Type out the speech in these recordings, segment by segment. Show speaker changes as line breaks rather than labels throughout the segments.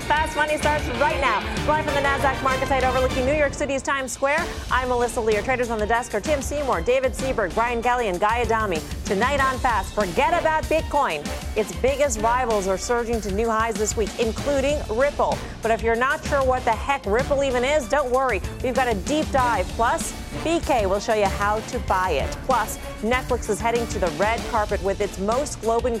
Fast Money starts right now. Live from the NASDAQ market site overlooking New York City's Times Square. I'm Melissa Lee. Traders on the desk are Tim Seymour, David Seaburg, Brian Kelly, and Guy Adami. Tonight on Fast, forget about Bitcoin. Its biggest rivals are surging to new highs this week, including Ripple. But if you're not sure what the heck Ripple even is, don't worry. We've got a deep dive. Plus, BK will show you how to buy it. Plus, Netflix is heading to the red carpet with its most Golden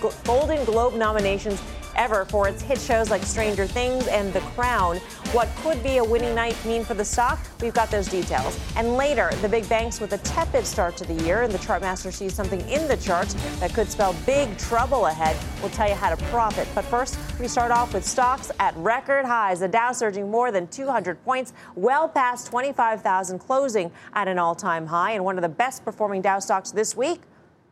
Globe nominations ever for its hit shows like Stranger Things and The Crown. What could be a winning night mean for the stock? We've got those details. And later, the big banks with a tepid start to the year, and the chartmaster sees something in the charts that could spell big trouble ahead. We'll tell you how to profit. But first, we start off with stocks at record highs. The Dow surging more than 200 points, well past 25,000, closing at an all-time high. And one of the best performing Dow stocks this week,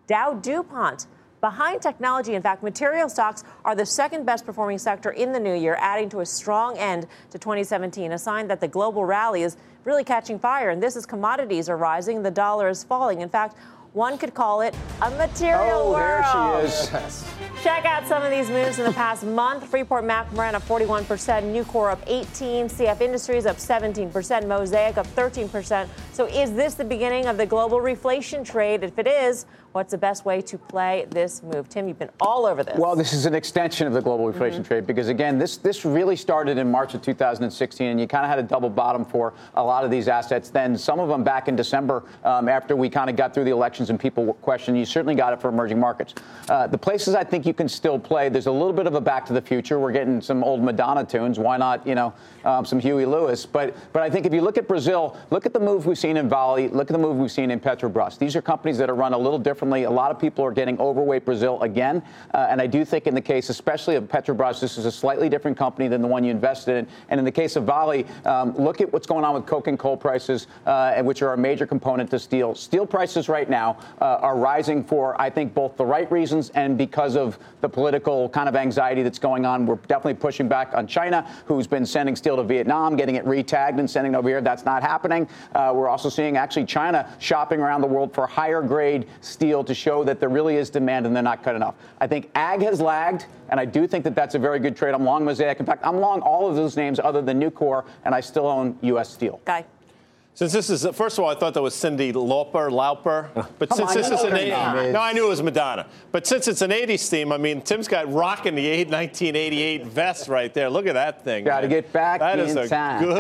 Dow DuPont. Behind technology, in fact, material stocks are the second best performing sector in the new year, adding to a strong end to 2017, a sign that the global rally is really catching fire. And this is commodities are rising, the dollar is falling. In fact, one could call it a material
oh,
world.
there she is.
Check out some of these moves in the past month. Freeport McMoran up 41%, Nucor up 18, CF Industries up 17%, Mosaic up 13%. So is this the beginning of the global reflation trade? If it is, What's the best way to play this move? Tim, you've been all over this.
Well, this is an extension of the global inflation mm-hmm. trade because, again, this, this really started in March of 2016, and you kind of had a double bottom for a lot of these assets. Then some of them back in December um, after we kind of got through the elections and people questioned. You certainly got it for emerging markets. Uh, the places I think you can still play, there's a little bit of a back to the future. We're getting some old Madonna tunes. Why not, you know, um, some Huey Lewis? But, but I think if you look at Brazil, look at the move we've seen in Vale, look at the move we've seen in Petrobras. These are companies that are run a little a lot of people are getting overweight Brazil again. Uh, and I do think in the case, especially of Petrobras, this is a slightly different company than the one you invested in. And in the case of Vale, um, look at what's going on with coke and coal prices, uh, which are a major component to steel. Steel prices right now uh, are rising for, I think, both the right reasons and because of the political kind of anxiety that's going on. We're definitely pushing back on China, who's been sending steel to Vietnam, getting it retagged and sending it over here. That's not happening. Uh, we're also seeing actually China shopping around the world for higher grade steel to show that there really is demand and they're not cut enough. I think ag has lagged, and I do think that that's a very good trade. I'm long Mosaic. In fact, I'm long all of those names other than Nucor, and I still own U.S. Steel.
Guy.
Since this is, first of all, I thought that was Cyndi Lauper, Lauper. But Come since on, this is an 80s, no, I knew it was Madonna. But since it's an 80s theme, I mean, Tim's got rocking the 1988 vest right there. Look at that thing.
Got to get back
That is a
time.
good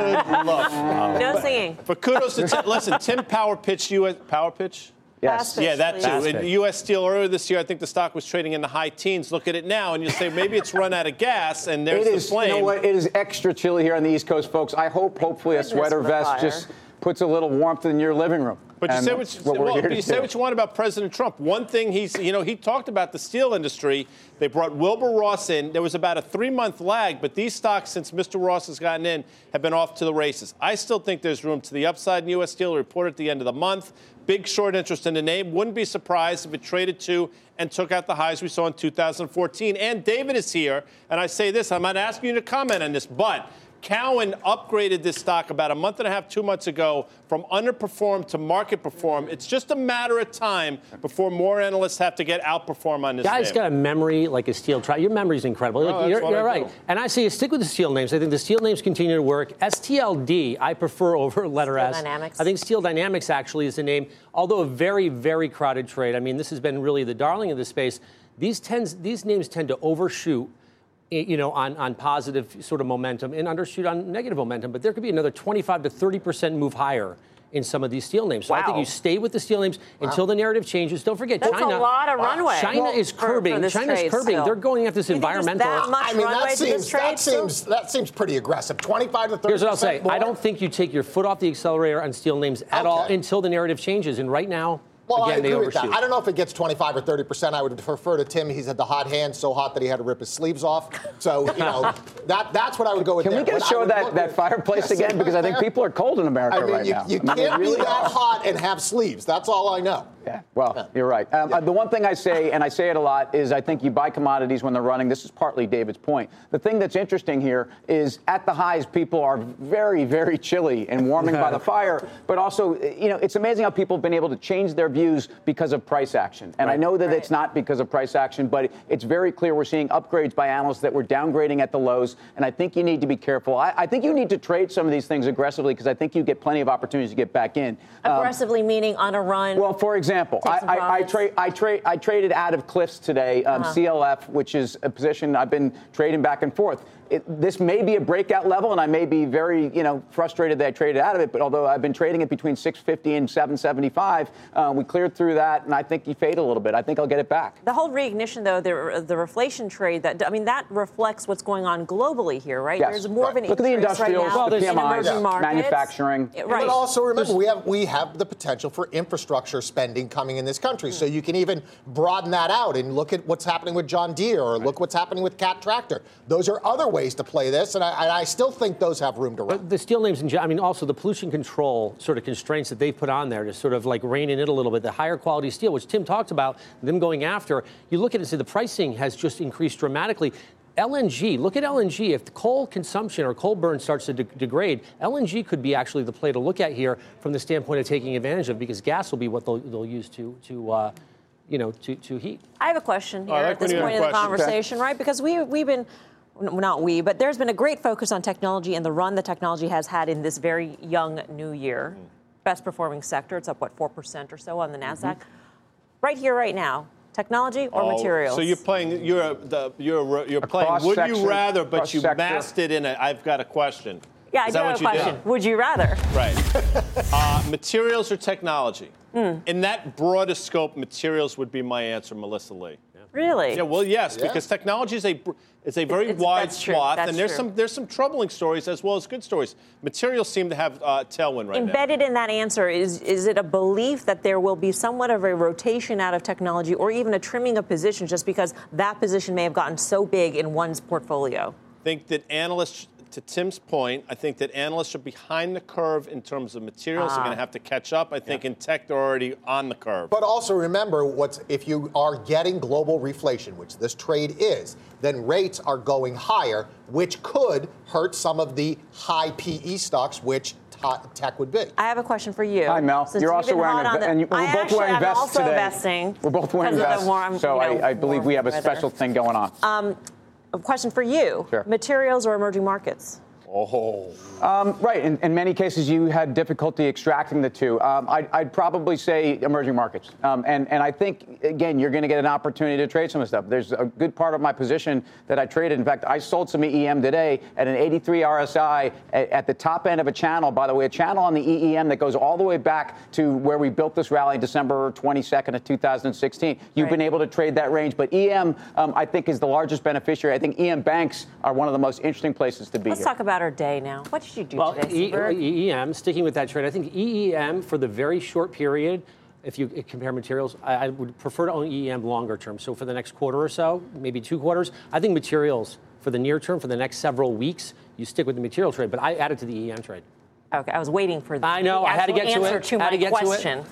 look.
no singing.
But kudos to Tim. Listen, Tim Power pitched you at Power pitch.
Yes.
yeah, that too. In U.S. Steel earlier this year, I think the stock was trading in the high teens. Look at it now, and you say maybe it's run out of gas, and there's
it
the flame.
You know what? It is extra chilly here on the East Coast, folks. I hope, hopefully, a sweater vest fire. just puts a little warmth in your living room.
But you say what, you, what, well, you say what you want about President Trump. One thing he's, you know, he talked about the steel industry. They brought Wilbur Ross in. There was about a three month lag, but these stocks, since Mr. Ross has gotten in, have been off to the races. I still think there's room to the upside in U.S. Steel. Report at the end of the month. Big short interest in the name. Wouldn't be surprised if it traded to and took out the highs we saw in 2014. And David is here, and I say this I'm not asking you to comment on this, but Cowen upgraded this stock about a month and a half, two months ago from underperform to market perform. It's just a matter of time before more analysts have to get outperform on this.
Guy's
name.
got a memory like a steel trap. Your memory is incredible.
No,
you're, you're right.
Do.
And I say you stick with the steel names. I think the steel names continue to work. STLD, I prefer over letter
steel
S.
Dynamics.
I think Steel Dynamics actually is the name, although a very, very crowded trade. I mean, this has been really the darling of the space. These, tends, these names tend to overshoot you know, on, on positive sort of momentum and undershoot on negative momentum. But there could be another 25 to 30 percent move higher in some of these steel names. So wow. I think you stay with the steel names wow. until the narrative changes. Don't forget,
That's
China.
a lot of runway.
China well, is curbing.
For,
for China's curbing.
Still.
They're going after this environmental.
That much
I mean,
runway
that seems
that
seems that seems pretty aggressive. 25 to 30.
Here's what I'll say.
More?
I don't think you take your foot off the accelerator on steel names at okay. all until the narrative changes. And right now,
Well,
Again,
I agree with that. I don't know if it gets 25 or 30 percent. I would prefer to Tim. He's had the hot hand so hot that he had to rip his sleeves off. So you know that that's what I would go with.
Can
there.
we get a show that, that fireplace
Yes,
again? Because I think people are cold in America
I mean,
right
you,
now.
you
I mean,
can't
really
be that
are.
hot and have sleeves. That's all I know.
Yeah, well, you're right. Um, uh, the one thing I say, and I say it a lot, is I think you buy commodities when they're running. This is partly David's point. The thing that's interesting here is at the highs, people are very, very chilly and warming by the fire. But also, you know, it's amazing how people have been able to change their views because of price action. And I know that it's not because of price action, but it's very clear we're seeing upgrades by analysts that we're downgrading at the lows. And I think you need to be careful. I, I think you need to trade some of these things aggressively because I think you get plenty of opportunities to get back in. Um,
Aggressively meaning on a run.
well, for example,
Take
I, I, I, trade, I, trade, I traded out of Cliffs today, um,
Uh-huh.
CLF, which is a position I've been trading back and forth. It, this may be a breakout level, and I may be very, you know, frustrated that I traded out of it. But although I've been trading it between 650 and 775, uh, we cleared through that, and I think you fade a little bit. I think I'll get it back.
The whole reignition, though, the the reflation trade, that I mean, that reflects what's going on globally here, right?
Yes.
There's more of an
Look at the
increase right
industrials,
now
the PMIs,
emerging markets.
manufacturing.
Yeah,
And
Right.
But also remember, we have we have the potential for infrastructure spending coming in this country. So you can even broaden that out and look at what's happening with John Deere or look what's happening with Cat Tractor. Those are other ways to play this, and I, I still think those have room to run.
But the steel names, in, I mean, also the pollution control sort of constraints that they've put on there to sort of like rein in it a little bit. The higher quality steel, which Tim talked about, them going after. You look at it and say the pricing has just increased dramatically. LNG, look at LNG. If the coal consumption or coal burn starts to de- degrade, LNG could be actually the play to look at here from the standpoint of taking advantage of because gas will be what they'll, they'll use to, to uh, you know, to, to heat.
I have a question here
I like
at this
when you have
point in the
questions.
conversation, right? Because we we've been n- not we, but there's been a great focus on technology and the run the technology has had in this very young new year. Best performing sector, it's up what four percent or so on the Nasdaq. Right here, right now, technology or
Mm-hmm. Oh,
materials?
So you're playing. You're the. You're you're playing. Would you rather? But you
cross-sector.
masked it in a. I've got a question.
yeah, I do have a question.
did?
Would you rather?
Right. uh, materials or technology?
Hmm.
In that broader scope, materials would be my answer, Melissa Lee.
Really?
Yeah, well, yes,
Yeah.
because technology is a br- is a very
It's-
wide
that's true,
swath,
that's
and there's
true.
some there's some troubling stories as well as good stories. Materials seem to have uh, tailwind right now.
Embedded in that answer is is it a belief that there will be somewhat of a rotation out of technology or even a trimming of positions just because that position may have gotten so big in one's portfolio?
think that analysts, to Tim's point, I think that analysts are behind the curve in terms of materials. They're
Ah.
going to have to catch up. I think in tech they're already on the curve.
But also remember, what's if you are getting global reflation, which this trade is, then rates are going higher, which could hurt some of the high PE stocks, which ta- tech would be.
I have a question for you.
Hi, Mel.
Since
You're also wearing a
on
ve-
the-
and you- we're
I
both
actually
wearing
am
vests
also
today.
vesting
We're both wearing vests,
the warm,
so
you know,
I, I believe we have a
weather.
special thing going on.
A question for you:
Sure.
materials or emerging markets?
Oh,
Right. In, in many cases, you had difficulty extracting the two. Um, I'd, I'd probably say emerging markets. Um, and, and I think, again, you're going to get an opportunity to trade some of the stuff. There's a good part of my position that I traded. In fact, I sold some EEM today at an 83 RSI at, at the top end of a channel. By the way, a channel on the EEM that goes all the way back to where we built this rally December 22nd of 2016. You've
Right.
been able to trade that range. But EM, um, I think, is the largest beneficiary. I think EM banks are one of the most interesting places to be
Let's
here.
talk about day now. What did you do
Well,
today,
E- EEM, sticking with that trade, I think EEM for the very short period, if you compare materials, I, I would prefer to own EEM longer term. So for the next quarter or so, maybe two quarters, I think materials for the near term, for the next several weeks, you stick with the material trade. But I added to the EEM trade.
Okay, I was waiting for the
I know, I had to get to
answer
it.
to
Had to get to it.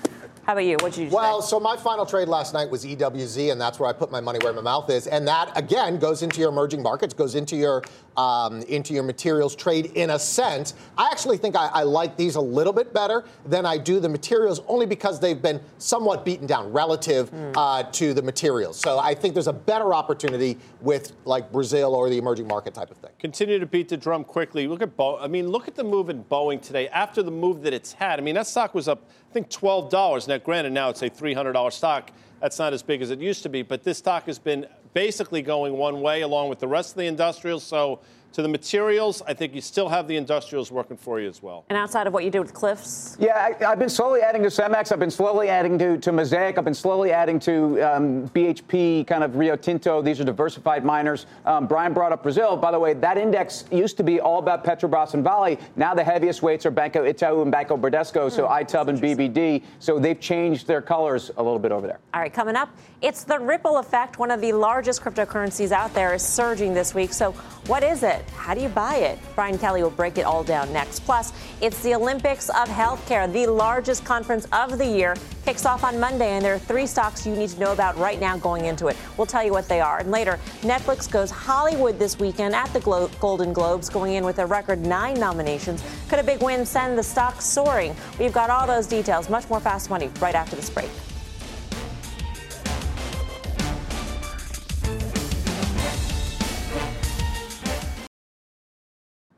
Question. How about you? What did you
Well,
today?
so my final trade last night was EWZ, and that's where I put my money where my mouth is. And that again goes into your emerging markets, goes into your um, into your materials trade in a sense. I actually think I, I like these a little bit better than I do the materials, only because they've been somewhat beaten down relative uh, to the materials. So I think there's a better opportunity with like Brazil or the emerging market type of thing.
continue to beat the drum quickly. Look at Bo- I mean, look at the move in Boeing today after the move that it's had. I mean, that stock was up, I think, twelve dollars. Now, granted, now it's a three hundred dollar stock. That's not as big as it used to be, but this stock has been basically going one way along with the rest of the industrials. So to the materials, I think you still have the industrials working for you as well.
And outside of what you do with Cliffs?
Yeah, I, have been slowly adding to Cemex. I've been slowly adding to, to Mosaic. I've been slowly adding to um, BHP, kind of Rio Tinto. These are diversified miners. Um, Brian brought up Brazil. By the way, that index used to be all about Petrobras and Vale. Now the heaviest weights are Banco Itaú and Banco Bradesco, so mm, ITUB and BBD. So they've changed their colors a little bit over there.
All right, coming up, it's the ripple effect. One of the largest cryptocurrencies out there is surging this week. So what is it? How do you buy it? Brian Kelly will break it all down next. Plus, it's the Olympics of Healthcare, the largest conference of the year. Kicks off on Monday, and there are three stocks you need to know about right now going into it. We'll tell you what they are. And later, Netflix goes Hollywood this weekend at the Glo- Golden Globes, going in with a record nine nominations. Could a big win send the stock soaring? We've got all those details, much more fast money right after this break.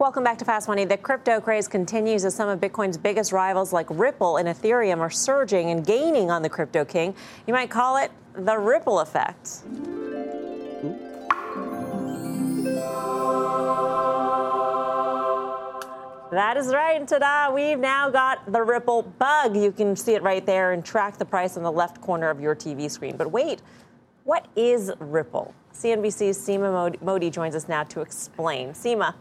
Welcome back to Fast Money. The crypto craze continues as some of Bitcoin's biggest rivals like Ripple and Ethereum are surging and gaining on the crypto king. You might call it the Ripple effect. That is right. Ta-da! We've now got the Ripple bug. You can see it right there and track the price on the left corner of your TV screen. But wait, what is Ripple? CNBC's Seema Modi joins us now to explain. Seema.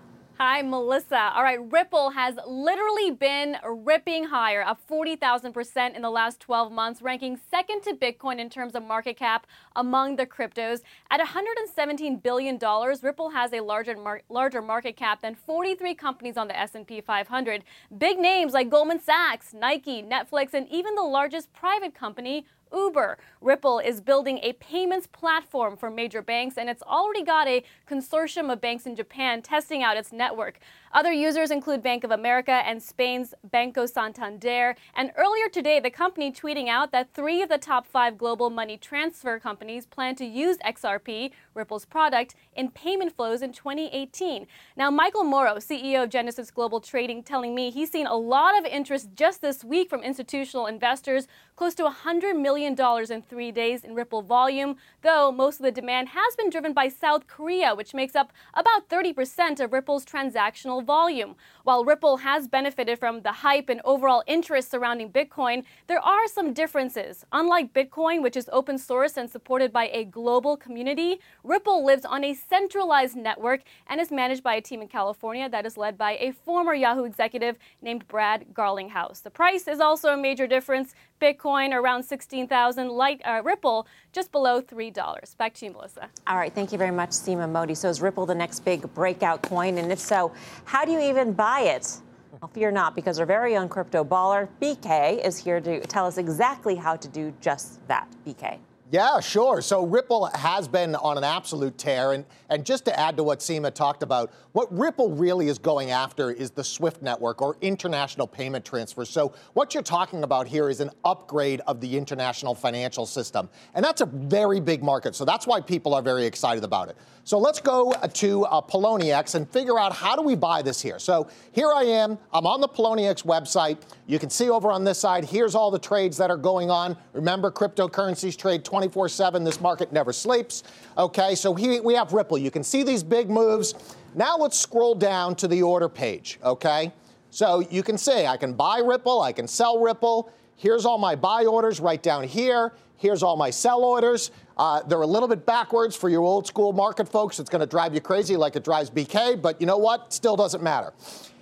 Hi, Melissa. All right, Ripple has literally been ripping higher, up 40,000% in the last 12 months, ranking second to Bitcoin in terms of market cap among the cryptos. At $117 billion, Ripple has a larger, mar- larger market cap than 43 companies on the S&P 500. Big names like Goldman Sachs, Nike, Netflix, and even the largest private company, Uber. Ripple is building a payments platform for major banks, and it's already got a consortium of banks in Japan testing out its network. Other users include Bank of America and Spain's Banco Santander. And earlier today, the company tweeting out that three of the top five global money transfer companies plan to use XRP, Ripple's product, in payment flows in 2018. Now, Michael Moro, CEO of Genesis Global Trading, telling me he's seen a lot of interest just this week from institutional investors, close to $100 million in three days in Ripple volume, though most of the demand has been driven by South Korea, which makes up about 30% of Ripple's transactional volume. While Ripple has benefited from the hype and overall interest surrounding Bitcoin, there are some differences. Unlike Bitcoin, which is open source and supported by a global community, Ripple lives on a centralized network and is managed by a team in California that is led by a former Yahoo executive named Brad Garlinghouse. The price is also a major difference. Bitcoin around 16,000, light uh, Ripple just below $3. Back to you, Melissa.
All right, thank you very much, Seema Modi. So is Ripple the next big breakout coin? And if so, how do you even buy it? Well, fear not, because our very own crypto baller, BK, is here to tell us exactly how to do just that. BK.
Yeah, sure. So Ripple has been on an absolute tear. And, and just to add to what Seema talked about, what Ripple really is going after is the SWIFT network or international payment transfer. So what you're talking about here is an upgrade of the international financial system. And that's a very big market. So that's why people are very excited about it. So let's go to uh, Poloniex and figure out how do we buy this here. So here I am. I'm on the Poloniex website. You can see over on this side, here's all the trades that are going on. Remember, cryptocurrencies trade 24 7. This market never sleeps. Okay, so here we have Ripple. You can see these big moves. Now let's scroll down to the order page. Okay, so you can see I can buy Ripple, I can sell Ripple. Here's all my buy orders right down here. Here's all my sell orders. Uh, they're a little bit backwards for your old school market folks. It's going to drive you crazy like it drives BK, but you know what? Still doesn't matter.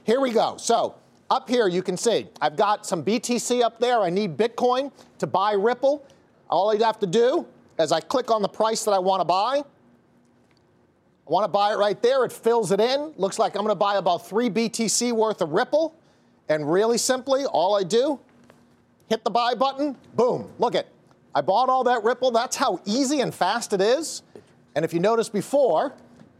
Here we go. So up here, you can see I've got some BTC up there. I need Bitcoin to buy Ripple. All I'd have to do is I click on the price that I want to buy. I want to buy it right there. It fills it in. Looks like I'm going to buy about three BTC worth of Ripple. And really simply, all I do, hit the buy button, boom, look it. I bought all that Ripple. That's how easy and fast it is. And if you noticed before,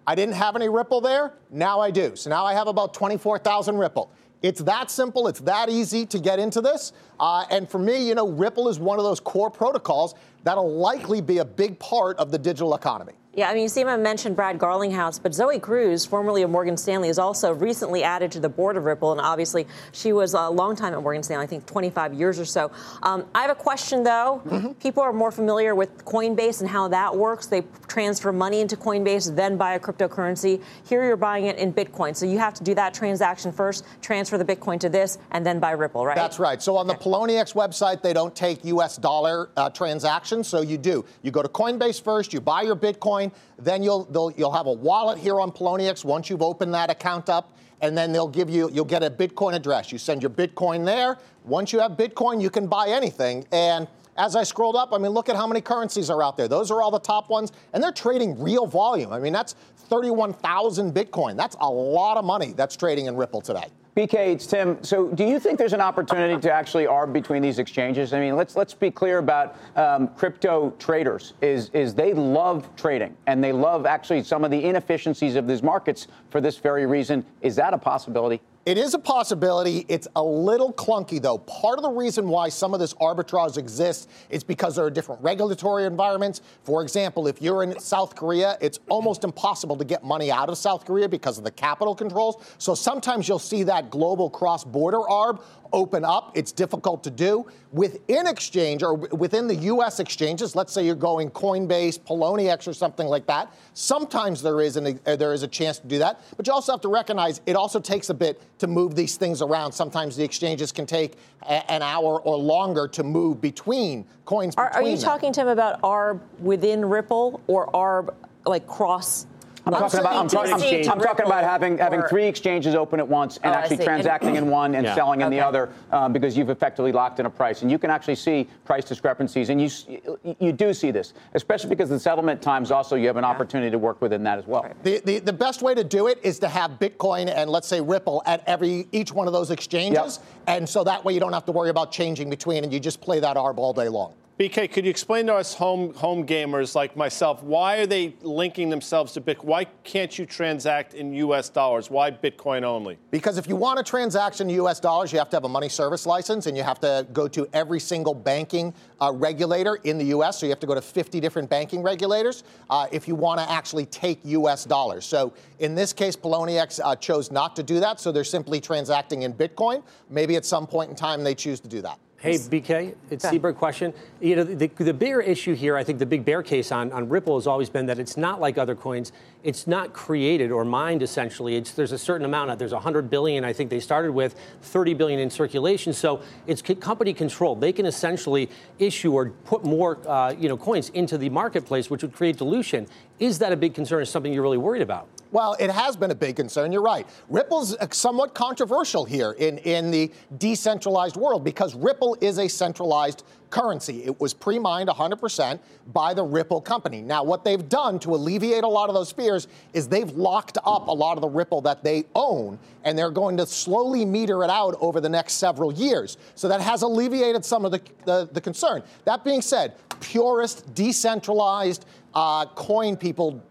I didn't have any Ripple there. Now I do. So now I have about 24,000 Ripple. It's that simple. It's that easy to get into this. Uh, and for me, you know, Ripple is one of those core protocols that'll likely be a big part of the digital economy.
Yeah, I mean, you see him mention Brad Garlinghouse, but Zoe Cruz, formerly of Morgan Stanley, is also recently added to the board of Ripple, and obviously she was a long time at Morgan Stanley, I think 25 years or so. Um, I have a question though. Mm-hmm. People are more familiar with Coinbase and how that works. They transfer money into Coinbase, then buy a cryptocurrency. Here you're buying it in Bitcoin, so you have to do that transaction first, transfer the Bitcoin to this, and then buy Ripple, right?
That's right. So on the Poloniex website, they don't take U.S. dollar uh, transactions, so you do. You go to Coinbase first, you buy your Bitcoin Bitcoin. Then you'll you'll have a wallet here on Poloniex once you've opened that account up, and then they'll give you you'll get a Bitcoin address. You send your Bitcoin there. Once you have Bitcoin, you can buy anything. And as I scrolled up, I mean, look at how many currencies are out there. Those are all the top ones, and they're trading real volume. I mean, that's 31,000 Bitcoin. That's a lot of money that's trading in Ripple today.
BK, it's Tim. So, do you think there's an opportunity to actually arb between these exchanges? I mean, let's let's be clear about um, crypto traders. Is is they love trading and they love actually some of the inefficiencies of these markets for this very reason. Is that a possibility?
It is a possibility. It's a little clunky, though. Part of the reason why some of this arbitrage exists is because there are different regulatory environments. For example, if you're in South Korea, it's almost impossible to get money out of South Korea because of the capital controls. So sometimes you'll see that global cross border arb open up. It's difficult to do. Within exchange or within the U.S. exchanges, let's say you're going Coinbase, Poloniex, or something like that, sometimes there is, an, uh, there is a chance to do that. But you also have to recognize it also takes a bit to move these things around. Sometimes the exchanges can take a, an hour or longer to move between coins.
Are,
between
are you
them.
talking to him about ARB within Ripple or ARB like cross
I'm talking about I'm, talking, I'm, I'm talking about having having three exchanges open at once and oh, actually transacting in one and yeah. selling in okay. the other um, because you've effectively locked in a price and you can actually see price discrepancies and you you do see this especially because the settlement times also you have an yeah. opportunity to work within that as well.
The, the the best way to do it is to have Bitcoin and let's say Ripple at every each one of those exchanges yep. and so that way you don't have to worry about changing between and you just play that arb all day long.
BK, could you explain to us home home gamers like myself why are they linking themselves to Bitcoin? Why can't you transact in U.S. dollars? Why Bitcoin only?
Because if you want to transact in U.S. dollars, you have to have a money service license, and you have to go to every single banking uh, regulator in the U.S. So you have to go to 50 different banking regulators uh, if you want to actually take U.S. dollars. So in this case, Poloniex uh, chose not to do that, so they're simply transacting in Bitcoin. Maybe at some point in time they choose to do that.
Hey, BK, it's Seaburg question. You know, the, the bigger issue here, I think the big bear case on, on Ripple has always been that it's not like other coins. It's not created or mined, essentially. It's, there's a certain amount of, there's 100 billion, I think they started with, 30 billion in circulation. So it's company controlled. They can essentially issue or put more, uh, you know, coins into the marketplace, which would create dilution. Is that a big concern? Is something you're really worried about?
Well, it has been a big concern. You're right. Ripple's somewhat controversial here in, in the decentralized world because Ripple is a centralized currency. It was pre mined 100% by the Ripple company. Now, what they've done to alleviate a lot of those fears is they've locked up a lot of the Ripple that they own, and they're going to slowly meter it out over the next several years. So that has alleviated some of the, the, the concern. That being said, purist, decentralized, uh, coin people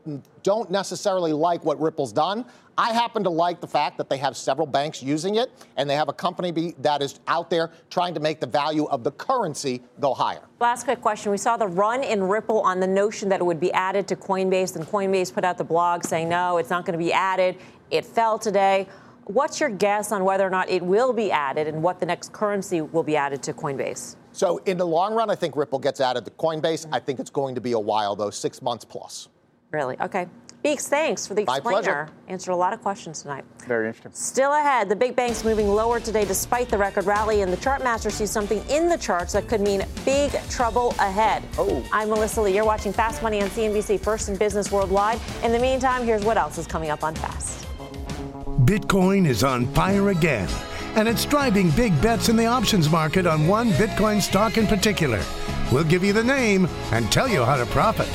don't necessarily like what Ripple's done. I happen to like the fact that they have several banks using it, and they have a company be, that is out there trying to make the value of the currency go higher.
Last quick question. We saw the run in Ripple on the notion that it would be added to Coinbase, and Coinbase put out the blog saying, no, it's not going to be added. It fell today. What's your guess on whether or not it will be added and what the next currency will be added to Coinbase?
So, in the long run, I think Ripple gets added to Coinbase. I think it's going to be a while, though, six months plus.
Really? Okay. Beeks, thanks for the
My
explainer.
Pleasure.
Answered a lot of questions tonight.
Very interesting.
Still ahead, the big banks moving lower today despite the record rally, and the chart master sees something in the charts that could mean big trouble ahead.
Oh.
I'm Melissa Lee. You're watching Fast Money on CNBC, first in business worldwide. In the meantime, here's what else is coming up on Fast.
Bitcoin is on fire again, and it's driving big bets in the options market on one Bitcoin stock in particular. We'll give you the name and tell you how to profit.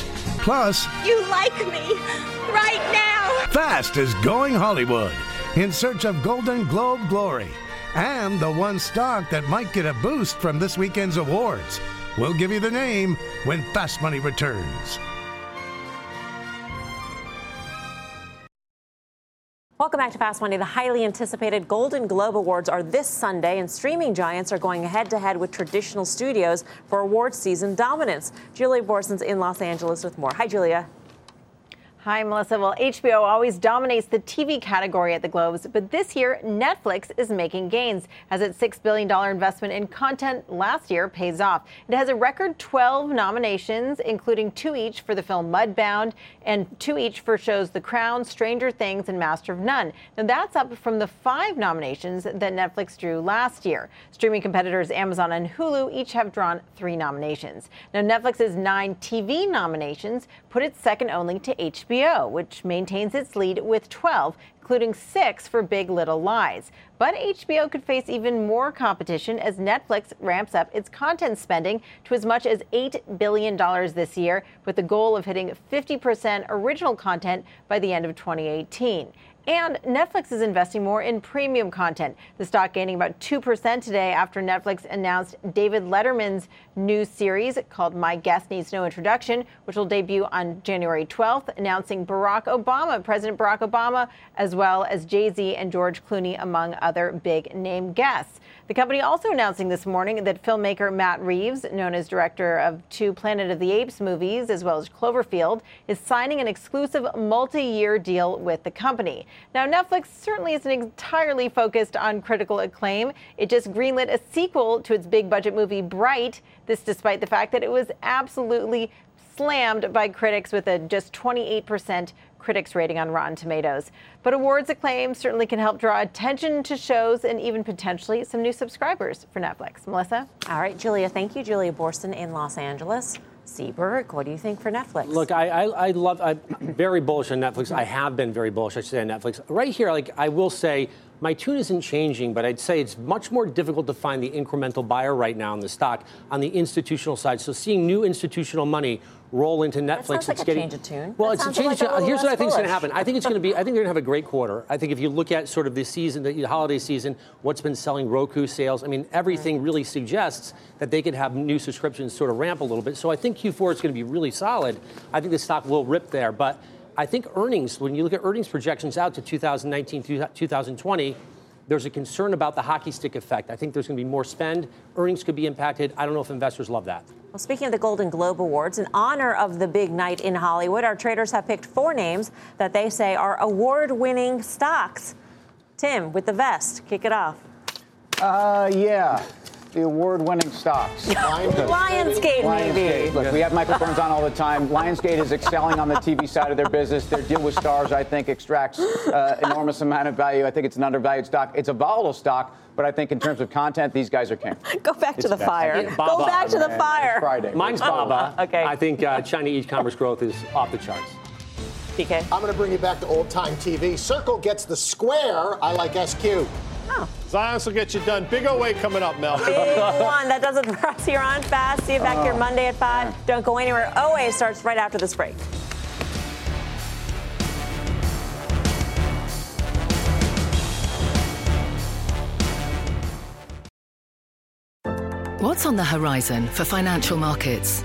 Plus,
you like me right now.
Fast is going Hollywood in search of Golden Globe glory and the one stock that might get a boost from this weekend's awards. We'll give you the name when Fast Money returns.
Welcome back to Fast Money. The highly anticipated Golden Globe Awards are this Sunday, and streaming giants are going head to head with traditional studios for award season dominance. Julia Boorstin's in Los Angeles with more. Hi, Julia.
Hi, Melissa. Well, HBO always dominates the TV category at the Globes, but this year, Netflix is making gains as its $6 billion investment in content last year pays off. It has a record 12 nominations, including two each for the film Mudbound and two each for shows The Crown, Stranger Things, and Master of None. Now, that's up from the five nominations that Netflix drew last year. Streaming competitors Amazon and Hulu each have drawn three nominations. Now, Netflix's nine TV nominations put it second only to HBO. HBO, which maintains its lead with 12, including six for Big Little Lies. But HBO could face even more competition as Netflix ramps up its content spending to as much as $8 billion this year, with the goal of hitting 50% original content by the end of 2018. And Netflix is investing more in premium content. The stock gaining about 2% today after Netflix announced David Letterman's new series called My Guest Needs No Introduction, which will debut on January 12th, announcing Barack Obama, President Barack Obama, as well as Jay Z and George Clooney, among other big name guests. The company also announcing this morning that filmmaker Matt Reeves, known as director of two Planet of the Apes movies, as well as Cloverfield, is signing an exclusive multi year deal with the company. Now, Netflix certainly isn't entirely focused on critical acclaim. It just greenlit a sequel to its big budget movie Bright, this despite the fact that it was absolutely slammed by critics with a just 28% critics rating on Rotten Tomatoes. But awards acclaim certainly can help draw attention to shows and even potentially some new subscribers for Netflix. Melissa?
All right, Julia, thank you. Julia Boorstin in Los Angeles. Seaburg, what do you think for Netflix?
Look, I, I, I love, I'm very bullish on Netflix. I have been very bullish, I should say, on Netflix. Right here, like, I will say, my tune isn't changing, but I'd say it's much more difficult to find the incremental buyer right now in the stock on the institutional side. So seeing new institutional money roll into Netflix.
Like
it's
a
getting,
change of tune.
Well,
that
it's a change.
Like
of, here's what I think is going to happen. I think it's going to be. I think they're going to have a great quarter. I think if you look at sort of the season, the holiday season, what's been selling Roku sales. I mean, everything really suggests that they could have new subscriptions sort of ramp a little bit. So I think Q4 is going to be really solid. I think the stock will rip there, but. I think earnings, when you look at earnings projections out to 2019 through 2020, there's a concern about the hockey stick effect. I think there's going to be more spend. Earnings could be impacted. I don't know if investors love that.
Well, speaking of the Golden Globe Awards, in honor of the big night in Hollywood, our traders have picked four names that they say are award winning stocks. Tim, with the vest, kick it off.
Uh, yeah. The award-winning stocks.
Lionsgate, maybe.
Look, we have Michael Burns on all the time. Lionsgate is excelling on the TV side of their business. Their deal with Starz, I think, extracts uh, enormous amount of value. I think it's an undervalued stock. It's a volatile stock, but I think in terms of content, these guys are king.
Go back to the
best.
fire. Go back to the fire.
it's Friday.
Mine's Baba.
Okay.
I think uh, China e-commerce growth is off the charts.
BK.
I'm going to bring you back to old time TV. Circle gets the square. I like SQ.
Zions will get you done. Big 08 coming up, Mel.
Big one. That does it for us here on Fast. See you back here oh, Monday at 5. Don't go anywhere. OA starts right after this break.
What's on the horizon for financial markets?